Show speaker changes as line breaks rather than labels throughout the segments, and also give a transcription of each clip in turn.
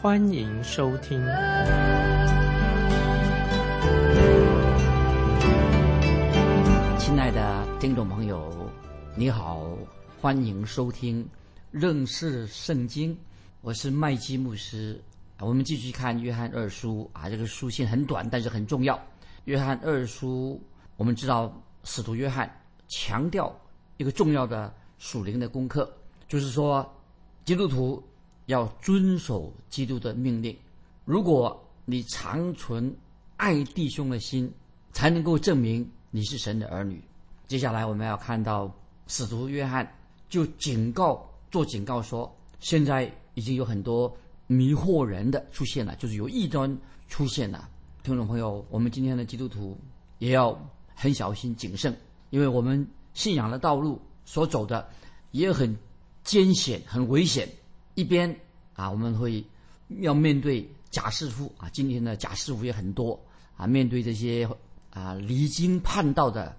欢迎收听。
亲爱的听众朋友，你好，欢迎收听认识圣经，我是麦基牧师。我们继续看约翰二书啊，这个书信很短，但是很重要。约翰二书，我们知道使徒约翰强调一个重要的属灵的功课，就是说基督徒要遵守基督的命令。如果你长存爱弟兄的心，才能够证明你是神的儿女。接下来我们要看到使徒约翰就警告做警告说，现在已经有很多迷惑人的出现了，就是有异端出现了。听众朋友，我们今天的基督徒也要很小心谨慎，因为我们信仰的道路所走的也很艰险、很危险。一边啊，我们会要面对假师傅啊，今天的假师傅也很多啊，面对这些啊离经叛道的。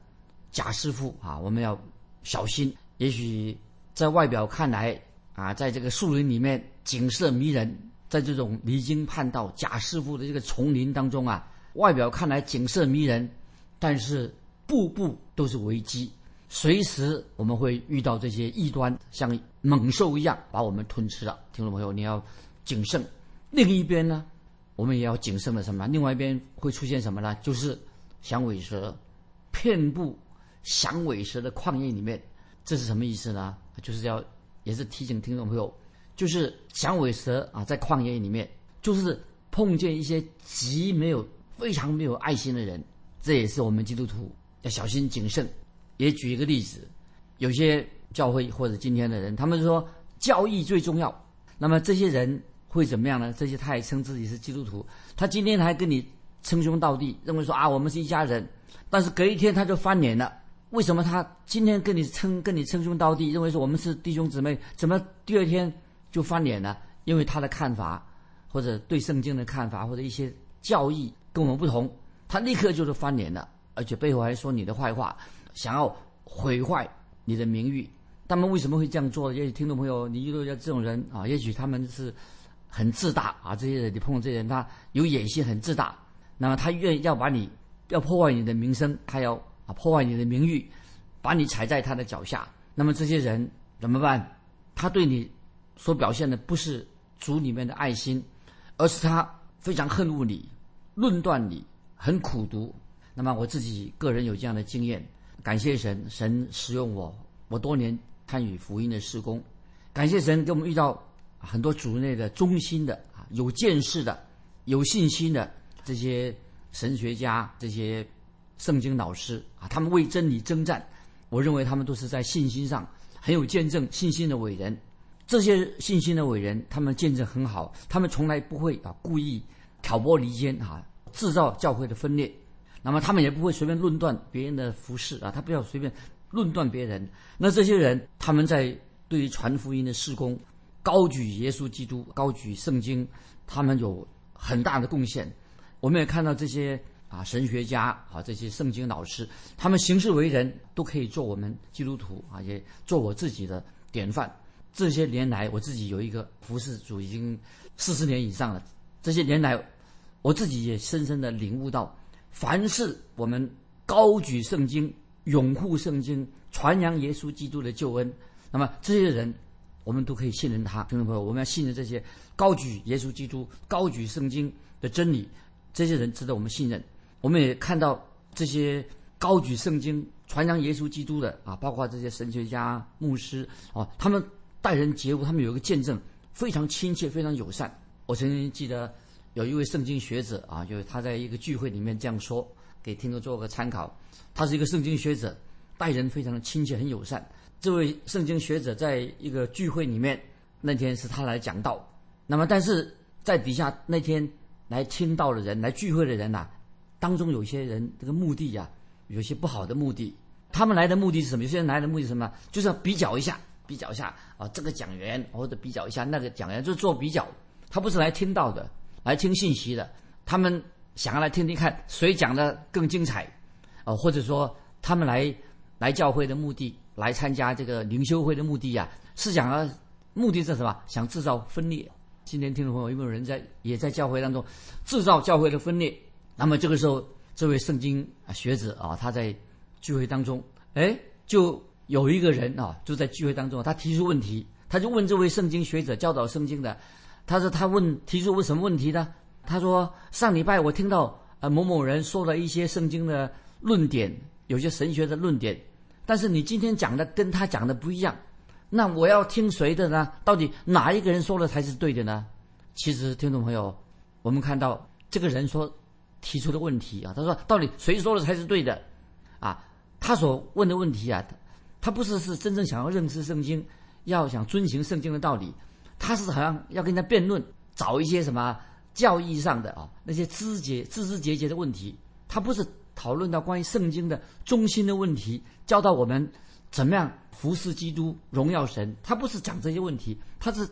假师傅啊，我们要小心。也许在外表看来啊，在这个树林里面景色迷人，在这种离经叛道假师傅的这个丛林当中啊，外表看来景色迷人，但是步步都是危机，随时我们会遇到这些异端，像猛兽一样把我们吞吃了。听众朋友，你要谨慎。另一边呢，我们也要谨慎的什么？另外一边会出现什么呢？就是响尾蛇，遍布。响尾蛇的旷野里面，这是什么意思呢？就是要也是提醒听众朋友，就是响尾蛇啊，在旷野里面，就是碰见一些极没有、非常没有爱心的人，这也是我们基督徒要小心谨慎。也举一个例子，有些教会或者今天的人，他们说教义最重要，那么这些人会怎么样呢？这些他也称自己是基督徒，他今天还跟你称兄道弟，认为说啊，我们是一家人，但是隔一天他就翻脸了。为什么他今天跟你称跟你称兄道弟，认为说我们是弟兄姊妹，怎么第二天就翻脸呢？因为他的看法，或者对圣经的看法，或者一些教义跟我们不同，他立刻就是翻脸了，而且背后还说你的坏话，想要毁坏你的名誉。他们为什么会这样做？也许听众朋友，你遇到这种人啊，也许他们是很自大啊，这些人你碰到这些人，他有野心，很自大，那么他愿意要把你要破坏你的名声，他要。啊，破坏你的名誉，把你踩在他的脚下。那么这些人怎么办？他对你所表现的不是主里面的爱心，而是他非常恨恶你，论断你，很苦毒。那么我自己个人有这样的经验，感谢神，神使用我，我多年参与福音的施工，感谢神给我们遇到很多主内的忠心的啊，有见识的、有信心的这些神学家，这些。圣经老师啊，他们为真理征战，我认为他们都是在信心上很有见证、信心的伟人。这些信心的伟人，他们见证很好，他们从来不会啊故意挑拨离间啊，制造教会的分裂。那么他们也不会随便论断别人的服饰啊，他不要随便论断别人。那这些人，他们在对于传福音的事工，高举耶稣基督，高举圣经，他们有很大的贡献。我们也看到这些。啊，神学家啊，这些圣经老师，他们行事为人，都可以做我们基督徒啊，也做我自己的典范。这些年来，我自己有一个服侍主已经四十年以上了。这些年来，我自己也深深的领悟到，凡是我们高举圣经、拥护圣经、传扬耶稣基督的救恩，那么这些人，我们都可以信任他。听众朋友，我们要信任这些高举耶稣基督、高举圣经的真理，这些人值得我们信任。我们也看到这些高举圣经、传扬耶稣基督的啊，包括这些神学家、牧师啊，他们待人接物，他们有一个见证，非常亲切、非常友善。我曾经记得有一位圣经学者啊，就是他在一个聚会里面这样说，给听众做个参考。他是一个圣经学者，待人非常的亲切、很友善。这位圣经学者在一个聚会里面，那天是他来讲道，那么但是在底下那天来听到的人、来聚会的人呐、当中有些人这个目的呀、有些不好的目的。他们来的目的是什么？有些人来的目的是什么？就是要比较一下，比较一下啊，这个讲员或者比较一下那个讲员，就是做比较。他不是来听到的，来听信息的。他们想要来听听看谁讲的更精彩，哦、或者说他们来来教会的目的，来参加这个灵修会的目的呀、是想要目的是什么？想制造分裂。今天听众朋友有没有人在也在教会当中制造教会的分裂？那么这个时候，这位圣经学者啊，他在聚会当中，哎，就有一个人啊，就在聚会当中，他提出问题，他就问这位圣经学者教导圣经的，他说他问提出问什么问题呢？他说上礼拜我听到呃某某人说了一些圣经的论点，有些神学的论点，但是你今天讲的跟他讲的不一样，那我要听谁的呢？到底哪一个人说的才是对的呢？其实听众朋友，我们看到这个人说提出的问题啊，他说到底谁说的才是对的啊？他所问的问题啊，他不是是真正想要认识圣经，要想遵循圣经的道理，他是好像要跟人家辩论，找一些什么教义上的啊那些枝节枝枝节节的问题，他不是讨论到关于圣经的中心的问题，教导我们怎么样服侍基督、荣耀神，他不是讲这些问题，他是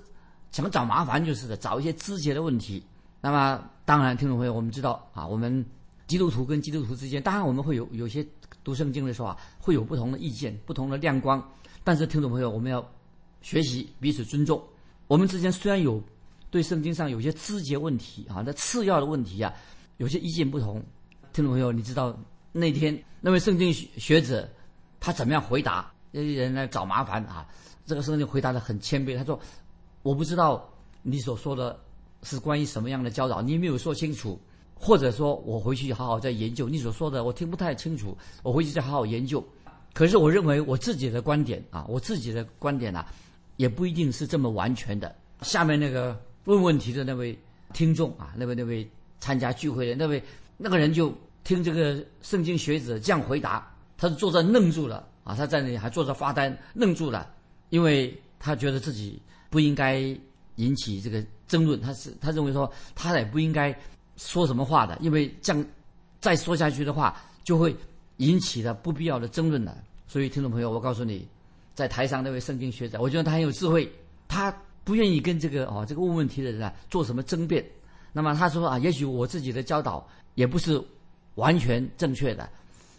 想找麻烦就是的，找一些枝节的问题。那么当然，听众朋友，我们知道啊，我们基督徒跟基督徒之间，当然我们会有有些读圣经的时候啊，会有不同的意见、不同的亮光。但是听众朋友，我们要学习彼此尊重。我们之间虽然有对圣经上有些枝节问题啊，那次要的问题啊，有些意见不同。听众朋友，你知道那天那位圣经学学者他怎么样回答？那些人来找麻烦啊，这个圣经回答的很谦卑，他说：“我不知道你所说的是关于什么样的教导，你没有说清楚，或者说我回去好好再研究你所说的，我听不太清楚，我回去再好好研究。可是我认为我自己的观点啊，我自己的观点啊，也不一定是这么完全的。下面那个问问题的那位听众啊，那位那位参加聚会的那位那个人就听这个圣经学者这样回答，他就坐在愣住了啊，他在那里还坐着发呆，愣住了，因为他觉得自己不应该引起这个争论，他是他认为说他也不应该说什么话的，因为这样再说下去的话，就会引起了不必要的争论了。所以听众朋友，我告诉你，在台上那位圣经学者，我觉得他很有智慧，他不愿意跟这个哦这个问问题的人啊做什么争辩。那么他说啊，也许我自己的教导也不是完全正确的，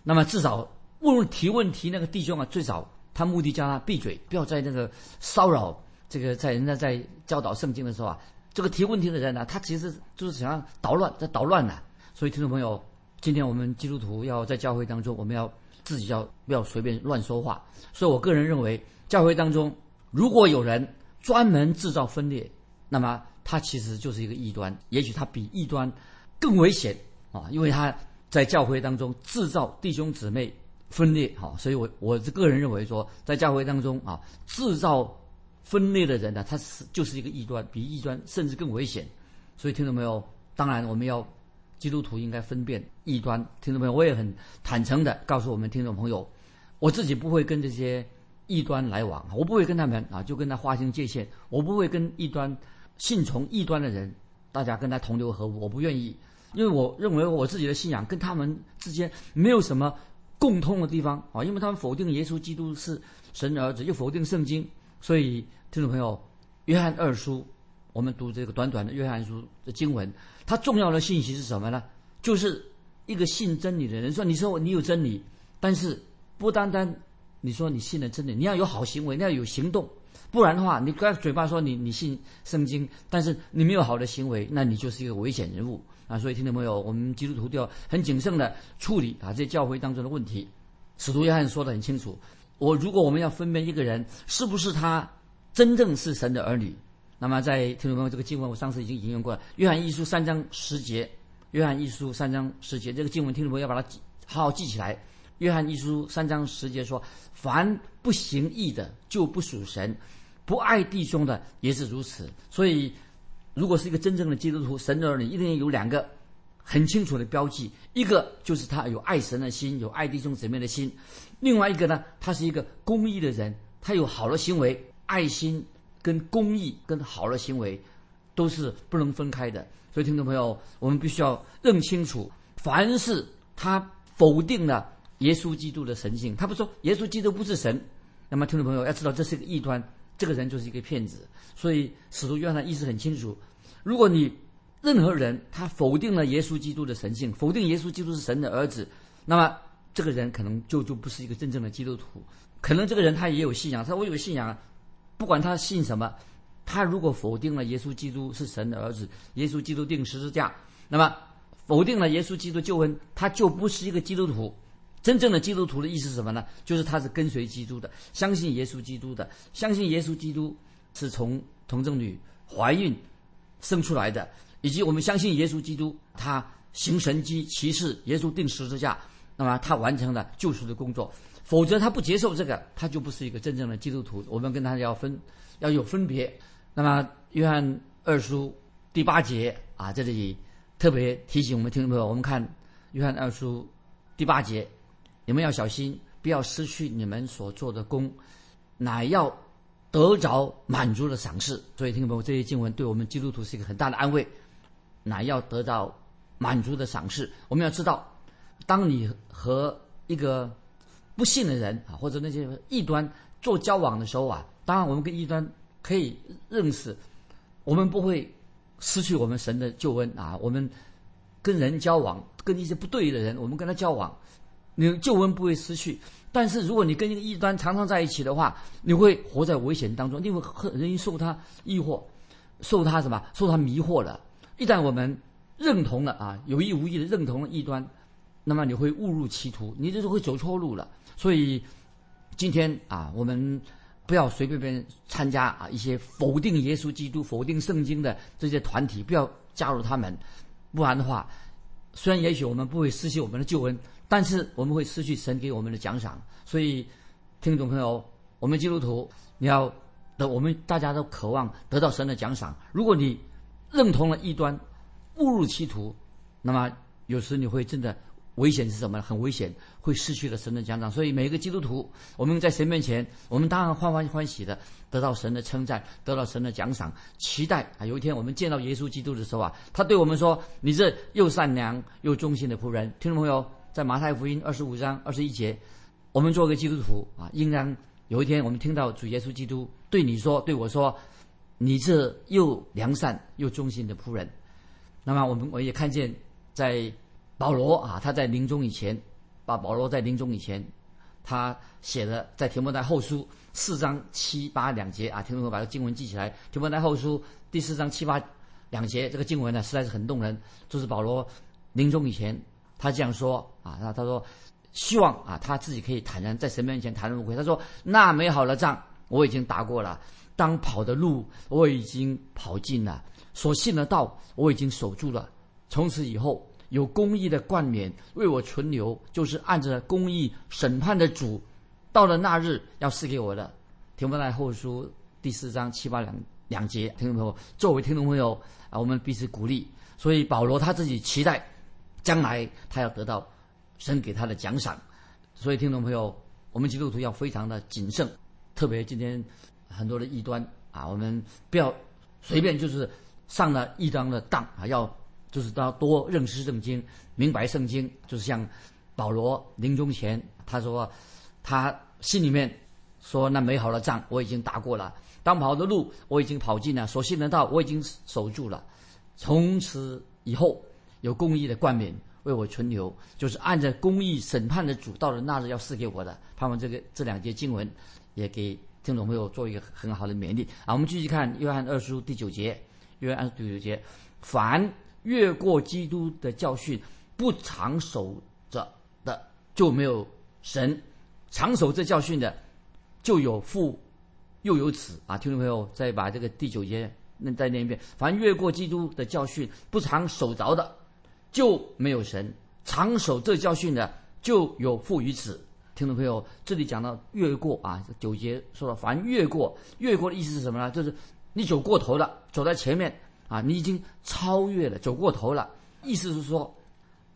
那么至少问提问题那个弟兄啊，最少他目的叫他闭嘴，不要在那个骚扰这个在人家在教导圣经的时候啊，这个提问题的人呢、他其实就是想要捣乱，在捣乱呢、所以听众朋友，今天我们基督徒要在教会当中，我们要自己要不要随便乱说话。所以我个人认为，教会当中如果有人专门制造分裂，那么他其实就是一个异端，也许他比异端更危险啊，因为他在教会当中制造弟兄姊妹分裂，好，所以我我是个人认为说，在教会当中啊，制造分裂的人呢，他是就是一个异端，比异端甚至更危险。所以听到没有？当然我们要基督徒应该分辨异端。听众朋友，我也很坦诚的告诉我们听众朋友，我自己不会跟这些异端来往，我不会跟他们啊，就跟他划清界限，我不会跟异端信从异端的人，大家跟他同流合污，我不愿意，因为我认为我自己的信仰跟他们之间没有什么共通的地方啊，因为他们否定耶稣基督是神的儿子，又否定圣经，所以听众朋友，约翰二书，我们读这个短短的约翰书的经文，它重要的信息是什么呢？就是一个信真理的人说，你说你有真理，但是不单单你说你信了真理，你要有好行为，你要有行动，不然的话，你刚嘴巴说你你信圣经，但是你没有好的行为，那你就是一个危险人物啊！所以听众朋友，我们基督徒都要很谨慎的处理啊这教会当中的问题。使徒约翰说的很清楚，我如果我们要分辨一个人是不是他真正是神的儿女，那么在听众朋友这个经文，我上次已经引用过了，约翰一书三章十节，约翰一书三章十节，这个经文听众朋友要把它记好好记起来。约翰一书三章十节说：“凡不行义的，就不属神；不爱弟兄的，也是如此。”所以，如果是一个真正的基督徒，神的儿女，一定有两个很清楚的标记：一个就是他有爱神的心，有爱弟兄姊妹的心；另外一个呢，他是一个公义的人，他有好的行为，爱心跟公义跟好的行为都是不能分开的。所以，听众朋友，我们必须要认清楚，凡是他否定了耶稣基督的神性，他不说耶稣基督不是神，那么听众朋友要知道这是个异端，这个人就是一个骗子。所以，使徒约翰意思很清楚：如果你任何人他否定了耶稣基督的神性，否定耶稣基督是神的儿子，那么这个人可能就就不是一个真正的基督徒。可能这个人他也有信仰，他我有信仰啊，不管他信什么，他如果否定了耶稣基督是神的儿子，耶稣基督定十字架，那么否定了耶稣基督救恩，他就不是一个基督徒。真正的基督徒的意思是什么呢？就是他是跟随基督的，相信耶稣基督的，相信耶稣基督是从童贞女怀孕生出来的。以及我们相信耶稣基督，他行神迹奇事，耶稣定十字架，那么他完成了救赎的工作。否则他不接受这个，他就不是一个真正的基督徒。我们跟他要分，要有分别。那么约翰二书第八节啊，在这里特别提醒我们听众朋友，我们看约翰二书第八节，你们要小心，不要失去你们所做的功，乃要得着满足的赏赐。所以听众朋友，这些经文对我们基督徒是一个很大的安慰。乃要得到满足的赏赐。我们要知道，当你和一个不信的人啊，或者那些异端做交往的时候啊，当然我们跟异端可以认识，我们不会失去我们神的救恩啊。我们跟人交往，跟一些不对的人，我们跟他交往，你救恩不会失去。但是如果你跟一个异端常常在一起的话，你会活在危险当中，你会很容易受他诱惑，受他什么？受他迷惑了。一旦我们认同了啊，有意无意的认同了异端，那么你会误入歧途，你就是会走错路了。所以今天啊，我们不要随便便参加啊一些否定耶稣基督、否定圣经的这些团体，不要加入他们。不然的话，虽然也许我们不会失去我们的救恩，但是我们会失去神给我们的奖赏。所以，听众朋友，我们基督徒，你要的，我们大家都渴望得到神的奖赏。如果你认同了异端，误入歧途，那么有时你会真的危险是什么？很危险，会失去了神的奖赏。所以每一个基督徒，我们在神面前，我们当然欢欢欢喜的得到神的称赞，得到神的奖赏，期待啊有一天我们见到耶稣基督的时候啊，他对我们说：“你这又善良又忠心的仆人。”听众朋友，在马太福音二十五章二十一节，我们做个基督徒啊，应当有一天我们听到主耶稣基督对你说：“对我说。”你这又良善又忠心的仆人，那么我们我也看见，在保罗啊，他在临终以前，把保罗在临终以前，他写的在提摩太后书四章七八两节啊，听众朋友把这经文记起来，提摩太后书第四章七八两节，这个经文呢实在是很动人，就是保罗临终以前他这样说啊，他他说希望啊他自己可以坦然在神面前坦然无愧，他说那美好的仗我已经打过了。当跑的路我已经跑尽了，所信的道我已经守住了。从此以后，有公义的冠冕为我存留，就是按着公义审判的主，到了那日要赐给我的。提摩太后书第四章七八两两节，听众朋友，作为听众朋友啊，我们彼此鼓励。所以保罗他自己期待将来他要得到神给他的奖赏。所以听众朋友，我们基督徒要非常的谨慎，特别今天。很多的异端啊，我们不要随便就是上了异端的当啊，要就是要多认识圣经，明白圣经。就是像保罗临终前他说，他心里面说：“那美好的仗我已经打过了，当跑的路我已经跑尽了，所信的道我已经守住了。从此以后，有公义的冠冕为我存留，就是按着公义审判的主到了那日要赐给我的。盼望这个这两节经文也给。”听众朋友，做一个很好的勉励啊！我们继续看约翰二书第九节，约翰二书第九节：凡越过基督的教训，不长守着的，就没有神；长守这教训的，就有父，又有子啊！听众朋友，再把这个第九节那再念一遍：凡越过基督的教训，不常守着的，就没有神；长守这教训的，就有父与子。听众朋友，这里讲到越过啊，九节说了，凡越过，越过的意思是什么呢？就是你走过头了，走在前面啊，你已经超越了，走过头了。意思是说，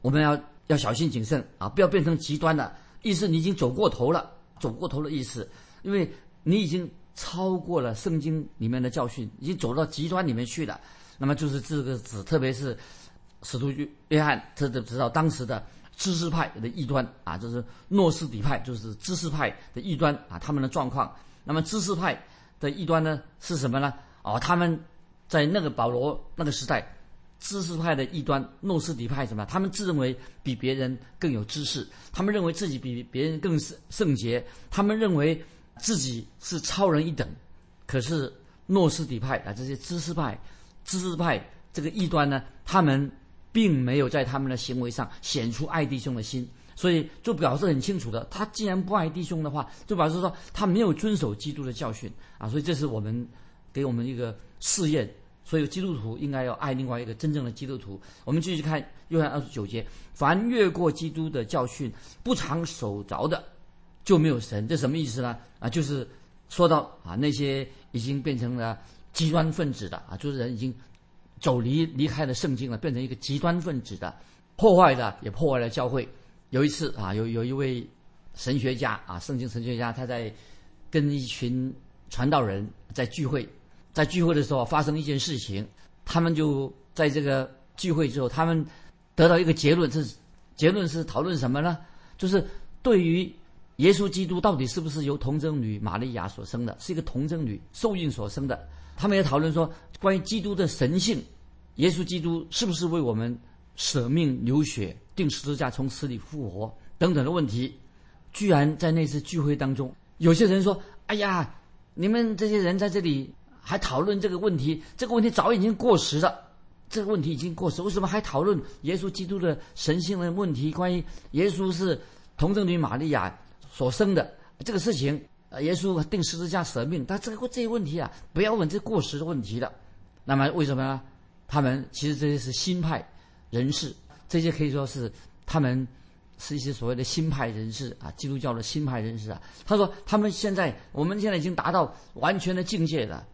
我们要要小心谨慎啊，不要变成极端的。意思你已经走过头了，走过头的意思，因为你已经超过了圣经里面的教训，已经走到极端里面去了。那么就是这个指，特别是使徒约翰，他都知道当时的知识派的异端啊，就是诺斯底派，就是知识派的异端啊，他们的状况。那么知识派的异端呢是什么呢？哦，他们在那个保罗那个时代，知识派的异端诺斯底派什么？他们自认为比别人更有知识，他们认为自己比别人更圣圣洁，他们认为自己是超人一等。可是诺斯底派啊，这些知识派、知识派这个异端呢，他们并没有在他们的行为上显出爱弟兄的心。所以就表示很清楚的，他既然不爱弟兄的话，就表示说他没有遵守基督的教训啊。所以这是我们给我们一个试验。所以基督徒应该要爱另外一个真正的基督徒。我们继续看约翰二十九节：凡越过基督的教训不常守着的，就没有神。这什么意思呢？啊，就是说到啊那些已经变成了极端分子的啊，就是人已经走离离开了圣经了，变成一个极端分子的，破坏的也破坏了教会。有一次啊，有有一位神学家啊，圣经神学家，他在跟一群传道人在聚会，在聚会的时候发生一件事情，他们就在这个聚会之后，他们得到一个结论，是结论是讨论什么呢？就是对于耶稣基督到底是不是由童贞女玛利亚所生的，是一个童贞女受孕所生的，他们也讨论说关于基督的神性，耶稣基督是不是为我们。舍命流血，定十字架，从死里复活等等的问题，居然在那次聚会当中，有些人说：“哎呀，你们这些人在这里还讨论这个问题？这个问题早已经过时了。这个问题已经过时，为什么还讨论耶稣基督的神性的问题？关于耶稣是童贞女玛利亚所生的这个事情，呃耶稣定十字架舍命，但这个这些问题啊，不要问这过时的问题了。那么为什么呢？他们其实这些是新派。”人士，这些可以说是他们是一些所谓的新派人士啊，基督教的新派人士啊。他说，他们现在，我们现在已经达到完全的境界了。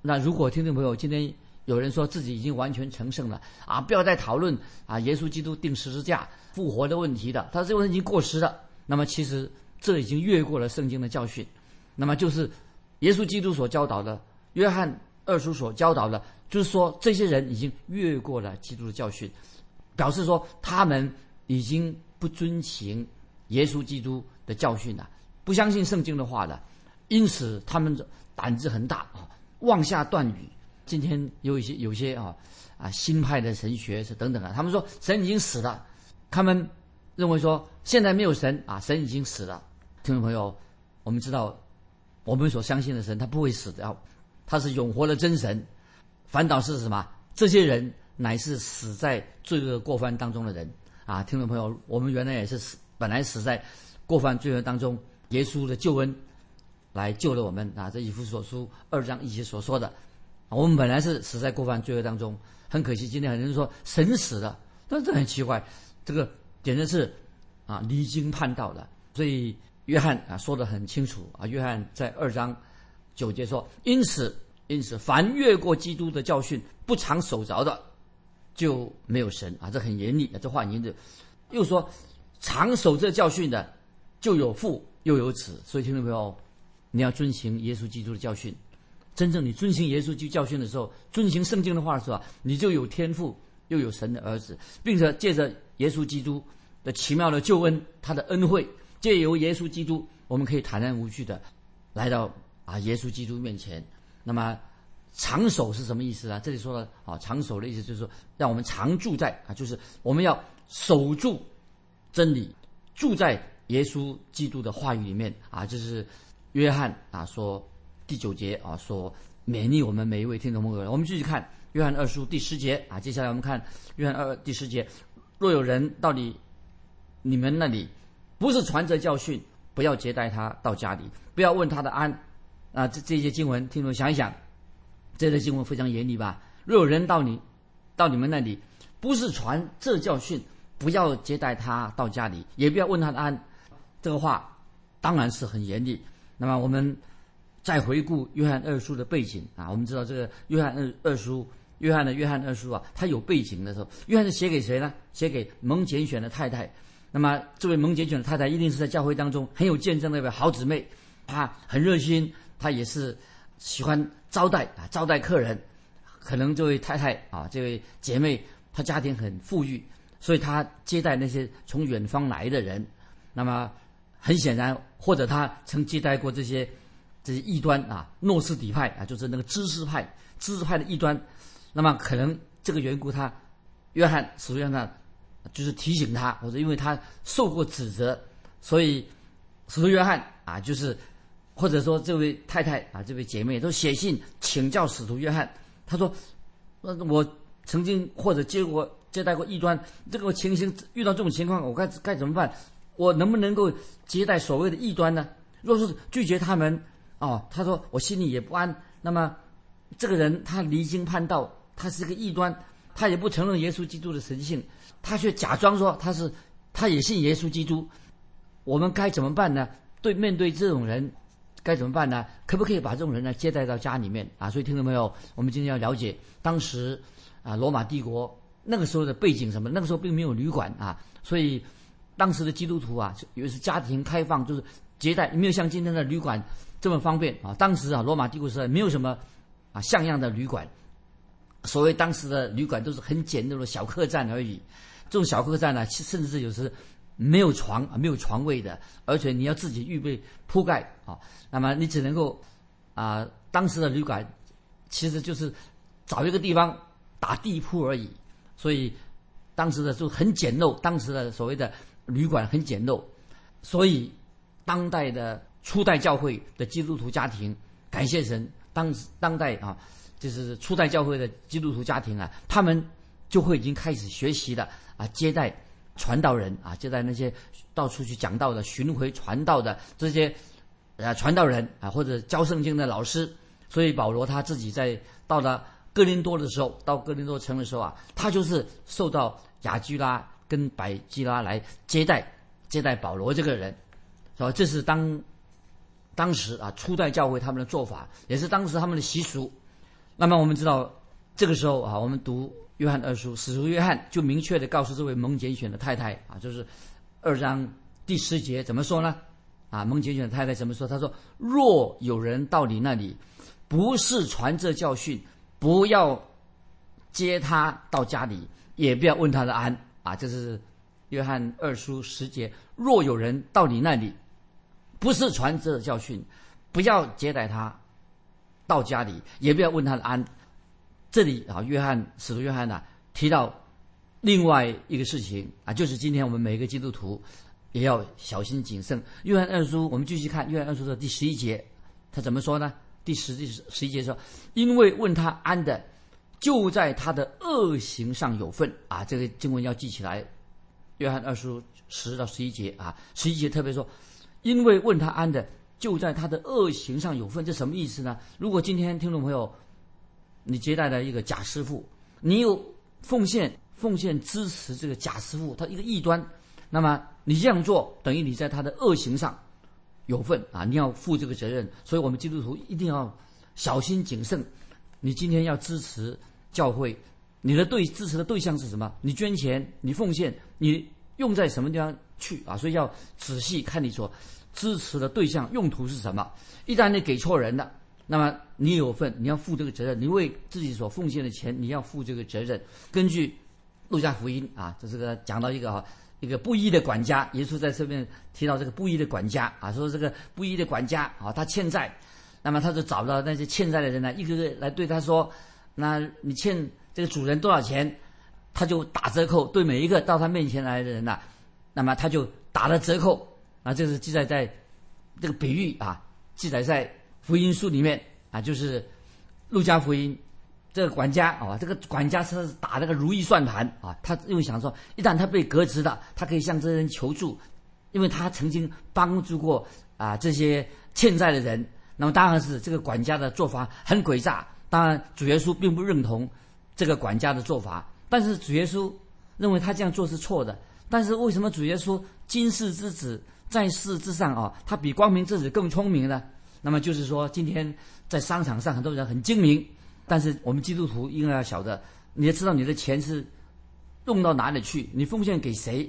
那如果听众朋友今天有人说自己已经完全成圣了啊，不要再讨论啊，耶稣基督定十字架复活的问题的，他这个问题已经过时了。那么其实这已经越过了圣经的教训。那么就是耶稣基督所教导的，约翰二书所教导的，就是说这些人已经越过了基督的教训。表示说他们已经不遵行耶稣基督的教训了，不相信圣经的话了，因此他们胆子很大啊，妄下断语。今天有一些有些啊啊新派的神学是等等啊，他们说神已经死了，他们认为说现在没有神啊，神已经死了。听众朋友，我们知道我们所相信的神他不会死的，他是永活的真神。反倒是什么？这些人。乃是死在罪恶过犯当中的人啊！听众朋友，我们原来也是死，本来死在过犯罪恶当中，耶稣的救恩来救了我们啊！这以弗所书二章一节所说的，我们本来是死在过犯罪恶当中，很可惜，今天很多人说神死了，那这很奇怪，这个简直是啊离经叛道的。所以约翰啊说的很清楚啊，约翰在二章九节说：“因此，因此，凡越过基督的教训，不常守着的。”就没有神啊，这很严厉啊！这话已经就又说，常守这教训的，就有父又有子。所以听众朋友，你要遵行耶稣基督的教训。真正你遵行耶稣基督教训的时候，遵行圣经的话是吧？你就有天赋，又有神的儿子，并且借着耶稣基督的奇妙的救恩，他的恩惠，借由耶稣基督，我们可以坦然无惧的来到啊耶稣基督面前。那么。长守是什么意思啊？这里说的啊，长守的意思就是说，让我们常住在啊，就是我们要守住真理，住在耶稣基督的话语里面啊。就是约翰啊说第九节啊说勉励我们每一位听众朋友。我们继续看约翰二书第十节啊。接下来我们看约翰二第十节：若有人到你你们那里不是传着教训，不要接待他到家里，不要问他的安啊。这这些经文，听众想一想。这类经文非常严厉吧？若有人到你，到你们那里，不是传这教训，不要接待他到家里，也不要问他的安。这个话当然是很严厉。那么我们再回顾约翰二书的背景啊，我们知道这个约翰二二书，约翰的约翰二书啊，他有背景的时候，约翰是写给谁呢？写给蒙拣选的太太。那么这位蒙拣选的太太一定是在教会当中很有见证的一位好姊妹，她很热心，他也是。喜欢招待啊，招待客人，可能这位太太啊，这位姐妹，她家庭很富裕，所以她接待那些从远方来的人。那么很显然，或者她曾接待过这些这些异端啊，诺斯底派啊，就是那个知识派、知识派的异端。那么可能这个缘故，他约翰使徒约翰就是提醒他，或者因为他受过指责，所以使徒约翰啊，就是或者说这位太太啊，这位姐妹都写信请教使徒约翰。他说：“那，我曾经或者接过接待过异端，这个情形遇到这种情况，我该该怎么办？我能不能够接待所谓的异端呢？若是拒绝他们，哦，他说我心里也不安。那么这个人他离经叛道，他是个异端，他也不承认耶稣基督的神性，他却假装说他是他也信耶稣基督。我们该怎么办呢？对面对这种人。”该怎么办呢？可不可以把这种人呢接待到家里面啊？所以听到没有？我们今天要了解当时啊罗马帝国那个时候的背景什么？那个时候并没有旅馆啊，所以当时的基督徒啊，以为是家庭开放，就是接待，没有像今天的旅馆这么方便啊。当时啊罗马帝国时代没有什么啊像样的旅馆，所谓当时的旅馆都是很简陋的小客栈而已。这种小客栈呢，其甚至是有时。没有床啊，没有床位的，而且你要自己预备铺盖啊。那么你只能够啊，当时的旅馆其实就是找一个地方打地铺而已。所以当时的就很简陋，当时的所谓的旅馆很简陋。所以当代的初代教会的基督徒家庭，感谢神，当当代啊，就是初代教会的基督徒家庭啊，他们就会已经开始学习了啊，接待。传道人啊，就在那些到处去讲道的、巡回传道的这些呃传道人啊，或者教圣经的老师。所以保罗他自己在到了哥林多的时候，到哥林多城的时候啊，他就是受到雅居拉跟百基拉来接待接待保罗这个人，是吧？这是当当时啊初代教会他们的做法，也是当时他们的习俗。那么我们知道这个时候啊，我们读。约翰二书，使徒约翰就明确的告诉这位蒙拣选的太太啊，就是二章第十节怎么说呢？啊，蒙拣选的太太怎么说？他说：“若有人到你那里，不是传这教训，不要接他到家里，也不要问他的安。”啊，这是约翰二书十节。若有人到你那里，不是传这教训，不要接待他到家里，也不要问他的安。这里啊，约翰使徒约翰呢提到另外一个事情啊，就是今天我们每个基督徒也要小心谨慎。约翰二书，我们继续看约翰二书的第十一节，他怎么说呢？第十第十一节说：“因为问他安的，就在他的恶行上有份啊。”这个经文要记起来。约翰二书十到十一节啊，十一节特别说：“因为问他安的，就在他的恶行上有份。”这什么意思呢？如果今天听众朋友。你接待了一个假师傅，你有奉献奉献支持这个假师傅，他一个异端，那么你这样做等于你在他的恶行上有份啊，你要负这个责任。所以我们基督徒一定要小心谨慎。你今天要支持教会，你的对支持的对象是什么？你捐钱，你奉献，你用在什么地方去啊？所以要仔细看你所支持的对象用途是什么。一旦你给错人了。那么你有份，你要负这个责任。你为自己所奉献的钱，你要负这个责任。根据《路加福音》啊，这是个讲到一个啊，一个布衣的管家。耶稣在这边提到这个布衣的管家啊，说这个布衣的管家啊，他欠债，那么他就找到那些欠债的人呢，一个个来对他说：“那你欠这个主人多少钱？”他就打折扣，对每一个到他面前来的人呐，那么他就打了折扣啊。这是记载在这个比喻啊，记载在。福音书里面啊，就是路加福音，这个管家啊，这个管家是打那个如意算盘啊，他因为想说，一旦他被革职了，他可以向这些人求助，因为他曾经帮助过啊这些欠债的人。那么当然是这个管家的做法很诡诈。当然主耶稣并不认同这个管家的做法，但是主耶稣认为他这样做是错的。但是为什么主耶稣今世之子在世之上啊，他比光明之子更聪明呢？那么就是说，今天在商场上很多人很精明，但是我们基督徒应该要晓得，你要知道你的钱是用到哪里去，你奉献给谁。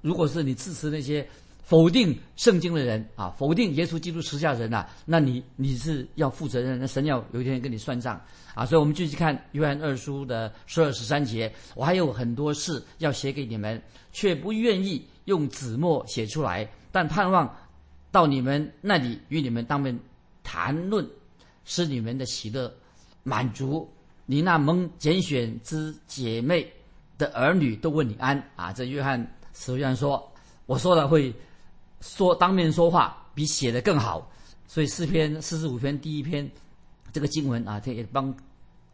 如果是你支持那些否定圣经的人啊，否定耶稣基督十下人呐，那你你是要负责任，那神要有一天跟你算账啊。所以我们继续看约翰二书的十二十三节，我还有很多事要写给你们，却不愿意用纸墨写出来，但盼望到你们那里与你们当面谈论，使你们的喜乐满足。你那蒙拣选之姐妹的儿女都问你安啊！这约翰使徒约翰说，我说了会说当面说话比写的更好，所以诗篇四十五篇第一篇这个经文啊，这也帮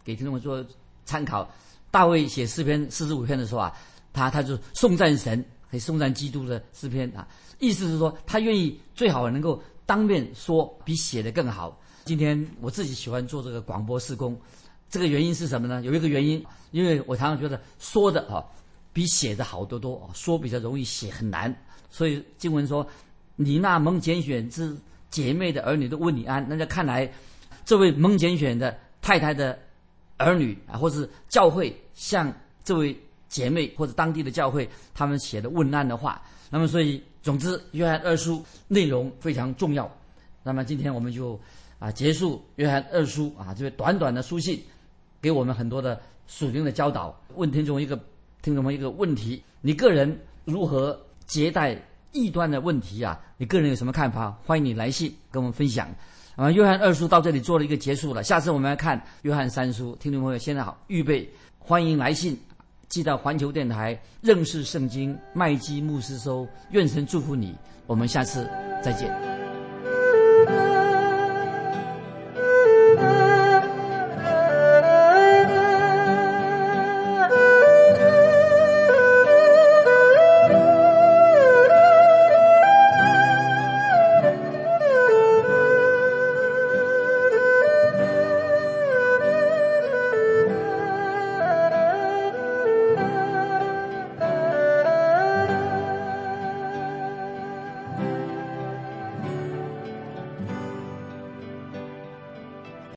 给听众们做参考。大卫写诗篇四十五篇的时候啊，他他就颂赞神，可以颂赞基督的诗篇啊，意思是说他愿意最好能够当面说比写的更好。今天我自己喜欢做这个广播施工。这个原因是什么呢？有一个原因，因为我常常觉得说的啊比写的好得多，说比较容易，写很难。所以经文说：“你那蒙拣选之姐妹的儿女都问你安。”那在看来，这位蒙拣选的太太的儿女啊，或是教会向这位姐妹或者当地的教会，他们写的问安的话。那么，所以总之，约翰二书内容非常重要。那么，今天我们就啊结束约翰二书啊这个短短的书信。给我们很多的属灵的教导。问听众一个听众们一个问题：你个人如何接待异端的问题啊？你个人有什么看法？欢迎你来信跟我们分享。啊，约翰二书到这里做了一个结束了。下次我们来看约翰三书。听众朋友，现在好，预备，欢迎来信寄到环球电台认识圣经麦基牧师收。愿神祝福你，我们下次再见。